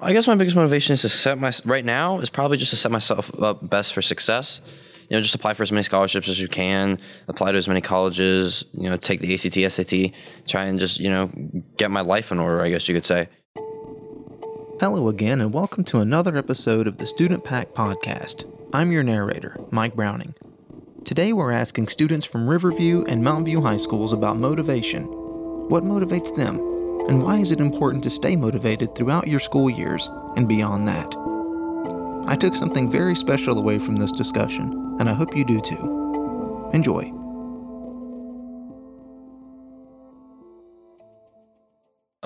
I guess my biggest motivation is to set my right now is probably just to set myself up best for success. You know, just apply for as many scholarships as you can, apply to as many colleges. You know, take the ACT, SAT, try and just you know get my life in order. I guess you could say. Hello again, and welcome to another episode of the Student Pack Podcast. I'm your narrator, Mike Browning. Today we're asking students from Riverview and Mountain View High Schools about motivation. What motivates them? And why is it important to stay motivated throughout your school years and beyond that? I took something very special away from this discussion, and I hope you do too. Enjoy.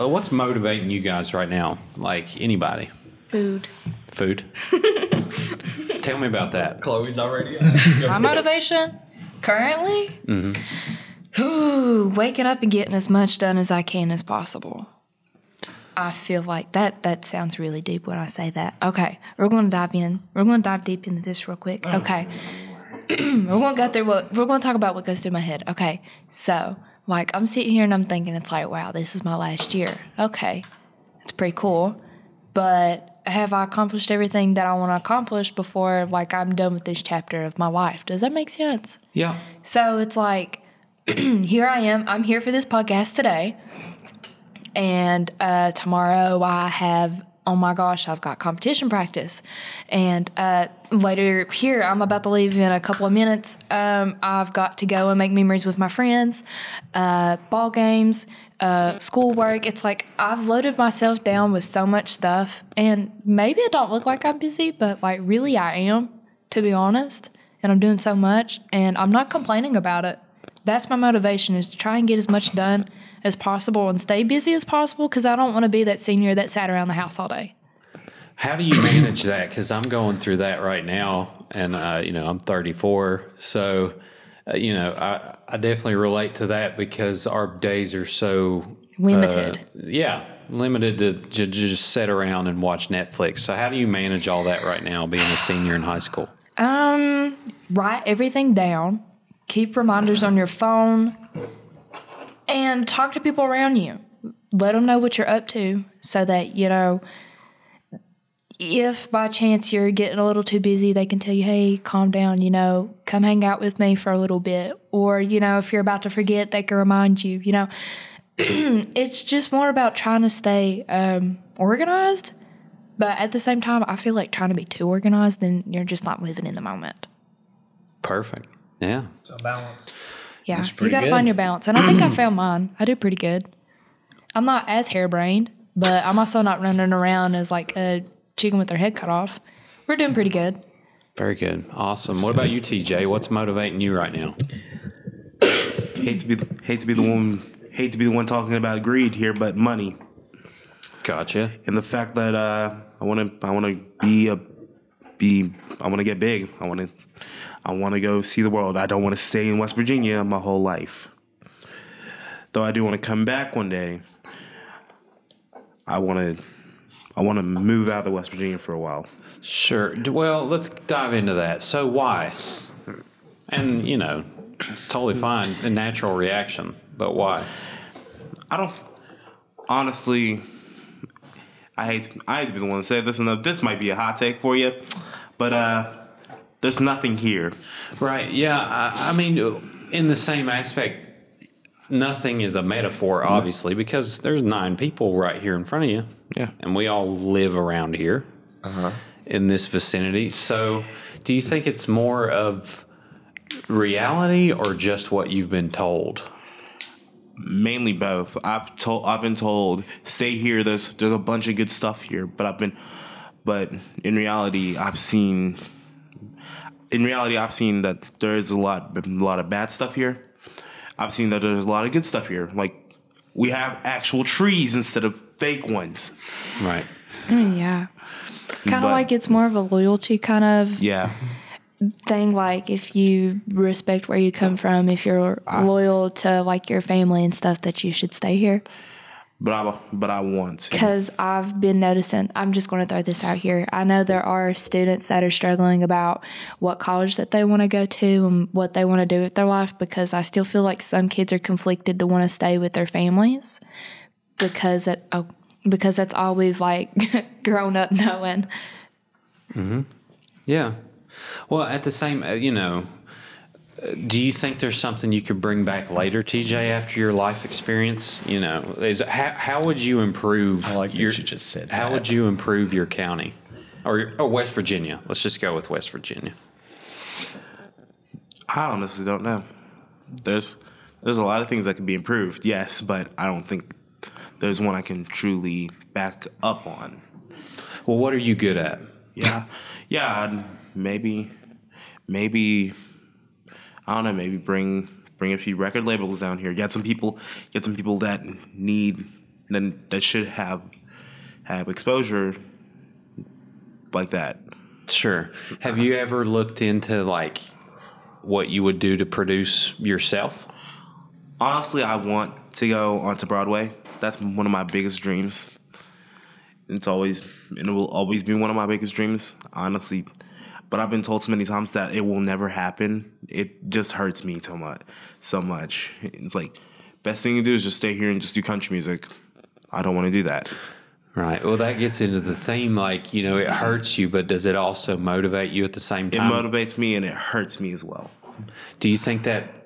Uh, what's motivating you guys right now? Like anybody? Food. Food? Tell me about that. Chloe's already. My motivation currently? Ooh, waking up and getting as much done as I can as possible. I feel like that that sounds really deep when I say that. Okay, we're going to dive in. We're going to dive deep into this real quick. Oh. Okay. we're going to go through what we're going to talk about what goes through my head. Okay. So, like I'm sitting here and I'm thinking it's like, wow, this is my last year. Okay. It's pretty cool. But have I accomplished everything that I want to accomplish before like I'm done with this chapter of my life? Does that make sense? Yeah. So it's like, here I am. I'm here for this podcast today. And uh, tomorrow I have, oh my gosh, I've got competition practice. And uh, later here, I'm about to leave in a couple of minutes. Um, I've got to go and make memories with my friends, uh, ball games, uh, schoolwork. It's like I've loaded myself down with so much stuff. And maybe I don't look like I'm busy, but like really I am, to be honest. And I'm doing so much, and I'm not complaining about it that's my motivation is to try and get as much done as possible and stay busy as possible because I don't want to be that senior that sat around the house all day. How do you manage that? Because I'm going through that right now, and uh, you know I'm 34, so uh, you know I, I definitely relate to that because our days are so Limited. uh, yeah, limited to, to just sit around and watch Netflix. So how do you manage all that right now, being a senior in high school? Um, write everything down, keep reminders on your phone, and talk to people around you. Let them know what you're up to so that, you know, if by chance you're getting a little too busy, they can tell you, hey, calm down, you know, come hang out with me for a little bit. Or, you know, if you're about to forget, they can remind you, you know. it's just more about trying to stay um, organized. But at the same time, I feel like trying to be too organized, then you're just not living in the moment. Perfect. Yeah. So balance. Yeah, you pretty got to good. find your balance. And I think I found mine. I do pretty good. I'm not as harebrained, but I'm also not running around as like a chicken with their head cut off. We're doing pretty good. Very good. Awesome. What about you, TJ? What's motivating you right now? hate to be hate to be the one hate to be the one talking about greed here, but money Gotcha. and the fact that uh, I want to I want to be a be I want to get big. I want to I want to go see the world. I don't want to stay in West Virginia my whole life. Though I do want to come back one day. I want to I want to move out of West Virginia for a while. Sure. Well, let's dive into that. So, why? And, you know, it's totally fine, a natural reaction, but why? I don't honestly. I hate I hate to be the one to say this, and this might be a hot take for you, but uh, there's nothing here. Right. Yeah. I, I mean, in the same aspect, nothing is a metaphor, obviously, because there's nine people right here in front of you. Yeah. And we all live around here uh-huh. in this vicinity. So, do you think it's more of reality or just what you've been told? Mainly both. I've told I've been told stay here. There's there's a bunch of good stuff here, but I've been, but in reality, I've seen. In reality, I've seen that there is a lot a lot of bad stuff here. I've seen that there's a lot of good stuff here. Like we have actual trees instead of fake ones. Right. Yeah. Kind of like it's more of a loyalty kind of Yeah. thing. Like if you respect where you come from, if you're loyal to like your family and stuff, that you should stay here. But I but I want to. Because I've been noticing, I'm just going to throw this out here. I know there are students that are struggling about what college that they want to go to and what they want to do with their life because I still feel like some kids are conflicted to want to stay with their families because it, oh, because that's all we've like grown up knowing. Mhm. Yeah. Well, at the same, uh, you know, do you think there's something you could bring back later, TJ, after your life experience? You know, is how, how would you improve? I like that your, you just said How that. would you improve your county, or, or West Virginia? Let's just go with West Virginia. I honestly don't know. There's there's a lot of things that could be improved, yes, but I don't think there's one I can truly back up on. Well, what are you good at? Yeah, yeah, maybe, maybe, I don't know, maybe bring bring a few record labels down here. Get some people, get some people that need that that should have have exposure like that. Sure. Have you ever looked into like what you would do to produce yourself? Honestly, I want to go onto Broadway. That's one of my biggest dreams. It's always and it will always be one of my biggest dreams, honestly. But I've been told so many times that it will never happen. It just hurts me so much. So much. It's like best thing to do is just stay here and just do country music. I don't want to do that. Right. Well, that gets into the theme. Like, you know, it hurts you, but does it also motivate you at the same time? It motivates me and it hurts me as well. Do you think that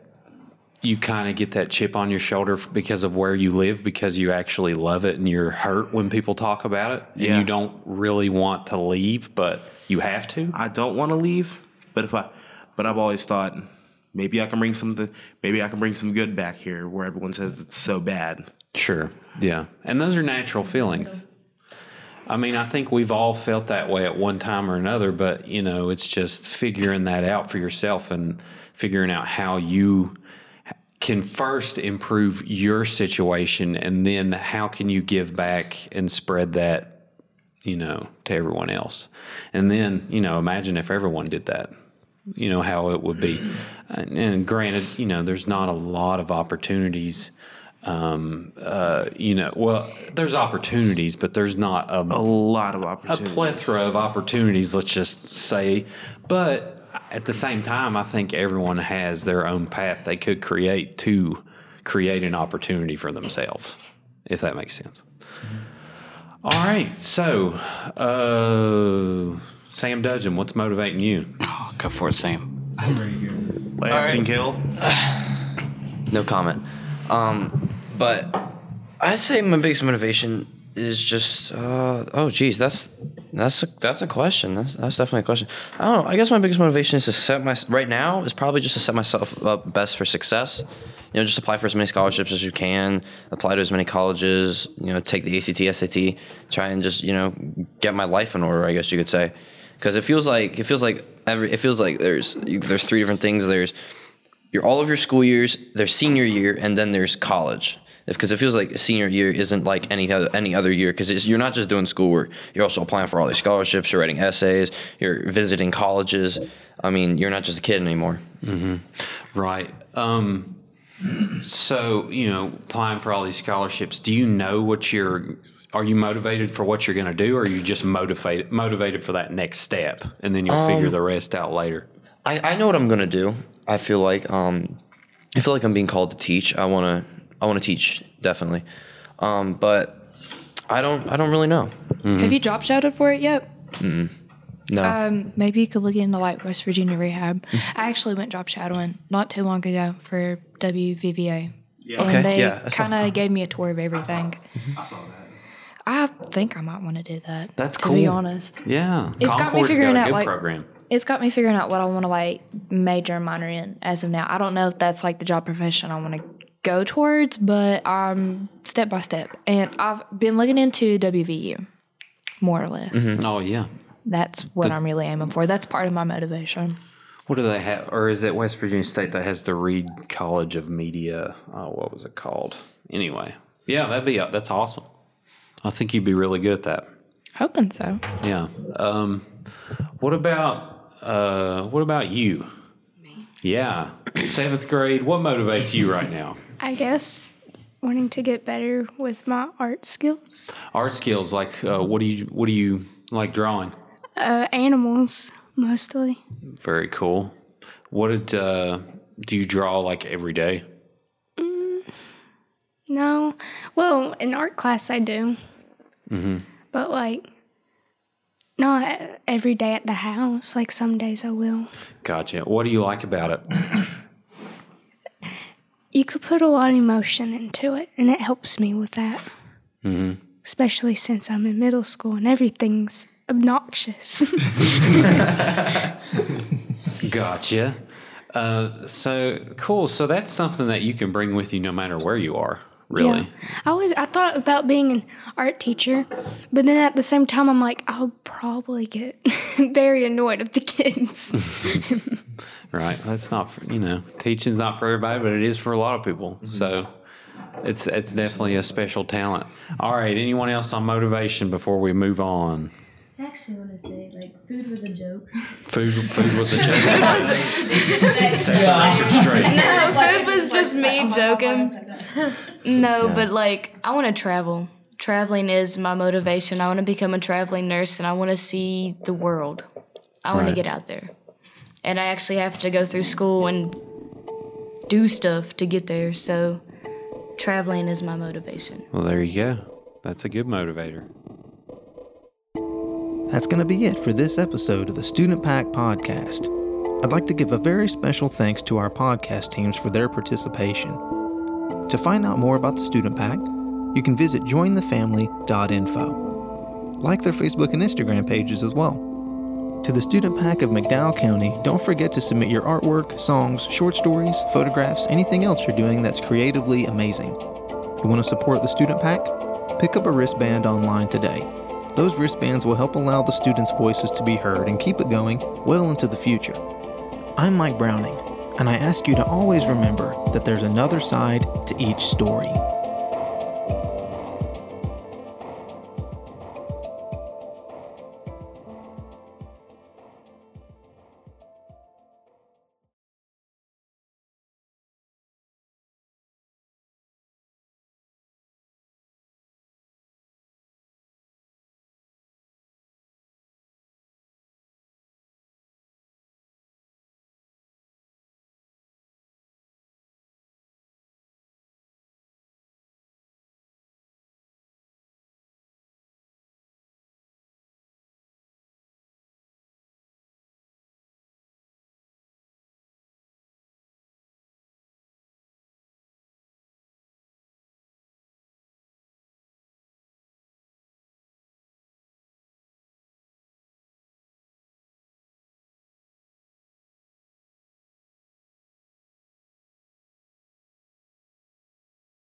you kind of get that chip on your shoulder because of where you live, because you actually love it and you're hurt when people talk about it? And Yeah. you don't really want to leave, but you have to? I don't want to leave, but if I, but I've always thought maybe I can bring something. Maybe I can bring some good back here where everyone says it's so bad. Sure. Yeah. And those are natural feelings. I mean, I think we've all felt that way at one time or another, but you know, it's just figuring that out for yourself and figuring out how you can first improve your situation and then how can you give back and spread that, you know, to everyone else. And then, you know, imagine if everyone did that. You know how it would be. And, and granted, you know, there's not a lot of opportunities um, uh, you know, well, there's opportunities, but there's not a, A lot of opportunities, a plethora of opportunities, let's just say. But at the same time, I think everyone has their own path they could create to create an opportunity for themselves, if that makes sense. All right. So, uh, Sam Dudgeon, what's motivating you? Oh, go for it, Sam. Lansing Hill. No comment. Um, but I'd say my biggest motivation is just uh, oh geez, that's that's a, that's a question. That's, that's definitely a question. I don't know. I guess my biggest motivation is to set my right now is probably just to set myself up best for success. You know, just apply for as many scholarships as you can, apply to as many colleges. You know, take the ACT, SAT, try and just you know get my life in order. I guess you could say, because it feels like it feels like every it feels like there's there's three different things. There's your all of your school years, there's senior year, and then there's college. Because it feels like senior year isn't like any other any other year. Because you're not just doing schoolwork; you're also applying for all these scholarships. You're writing essays. You're visiting colleges. I mean, you're not just a kid anymore. Mm-hmm. Right. Um, so, you know, applying for all these scholarships, do you know what you're, are you motivated for what you're going to do or are you just motivated, motivated for that next step and then you'll figure the rest out later? I, I know what I'm gonna do. I feel like um, I feel like I'm being called to teach. I wanna I wanna teach definitely, um, but I don't I don't really know. Have you job shadowed for it yet? No. Um, maybe you could look into like West Virginia rehab. I actually went job shadowing not too long ago for WVVA. Yeah. Okay, And they yeah, kind of gave me a tour of everything. I saw that. I think I might want to do that. That's cool. to be honest. Yeah. It's got me figuring got a out, like- program. It's got me figuring out what I want to like major and minor in as of now. I don't know if that's like the job profession I want to go towards, but I'm step by step. And I've been looking into WVU, more or less. Oh, yeah. That's what I'm really aiming for. That's part of my motivation. What do they have? Or is it West Virginia State that has the Reed College of Media? Oh, what was it called? Anyway. Yeah, that'd be, that's awesome. I think you'd be really good at that. Hoping so. Yeah. Um, what about uh, what about you? Me. Yeah. Seventh grade. What motivates you right now? I guess wanting to get better with my art skills. Art skills. Like, uh, what do you what do you like drawing? Uh, animals, mostly. Very cool. What did uh, do you draw like every day? No. Well, in art class, I do. But like, not every day at the house. Like some days I will. Gotcha. What do you like about it? You could put a lot of emotion into it, and it helps me with that. Especially since I'm in middle school and everything's obnoxious. Gotcha. Uh, so cool. So that's something that you can bring with you no matter where you are. Really. Yeah. I was I thought about being an art teacher, but then at the same time I'm like I'll probably get very annoyed of the kids. Right. That's not for, you know, teaching's not for everybody, but it is for a lot of people. Mm-hmm. So it's it's definitely a special talent. All right. Anyone else on motivation before we move on? I actually want to say, like, food was a joke. Food food was a joke. Set the record straight. No, food was just me joking. No, but like I want to travel. Traveling is my motivation. I want to become a traveling nurse and I want to see the world. I want Right. to get out there. And I actually have to go through school and do stuff to get there. So traveling is my motivation. Well, there you go. That's a good motivator. That's going to be it for this episode of the Student Pack Podcast. I'd like to give a very special thanks to our podcast teams for their participation. To find out more about the Student Pack, you can visit jointhefamily.info. Like their Facebook and Instagram pages as well. To the Student Pack of McDowell County, don't forget to submit your artwork, songs, short stories, photographs, anything else you're doing that's creatively amazing. You want to support the Student Pack? Pick up a wristband online today. Those wristbands will help allow the students' voices to be heard and keep it going well into the future. I'm Mike Browning, and I ask you to always remember that there's another side to each story.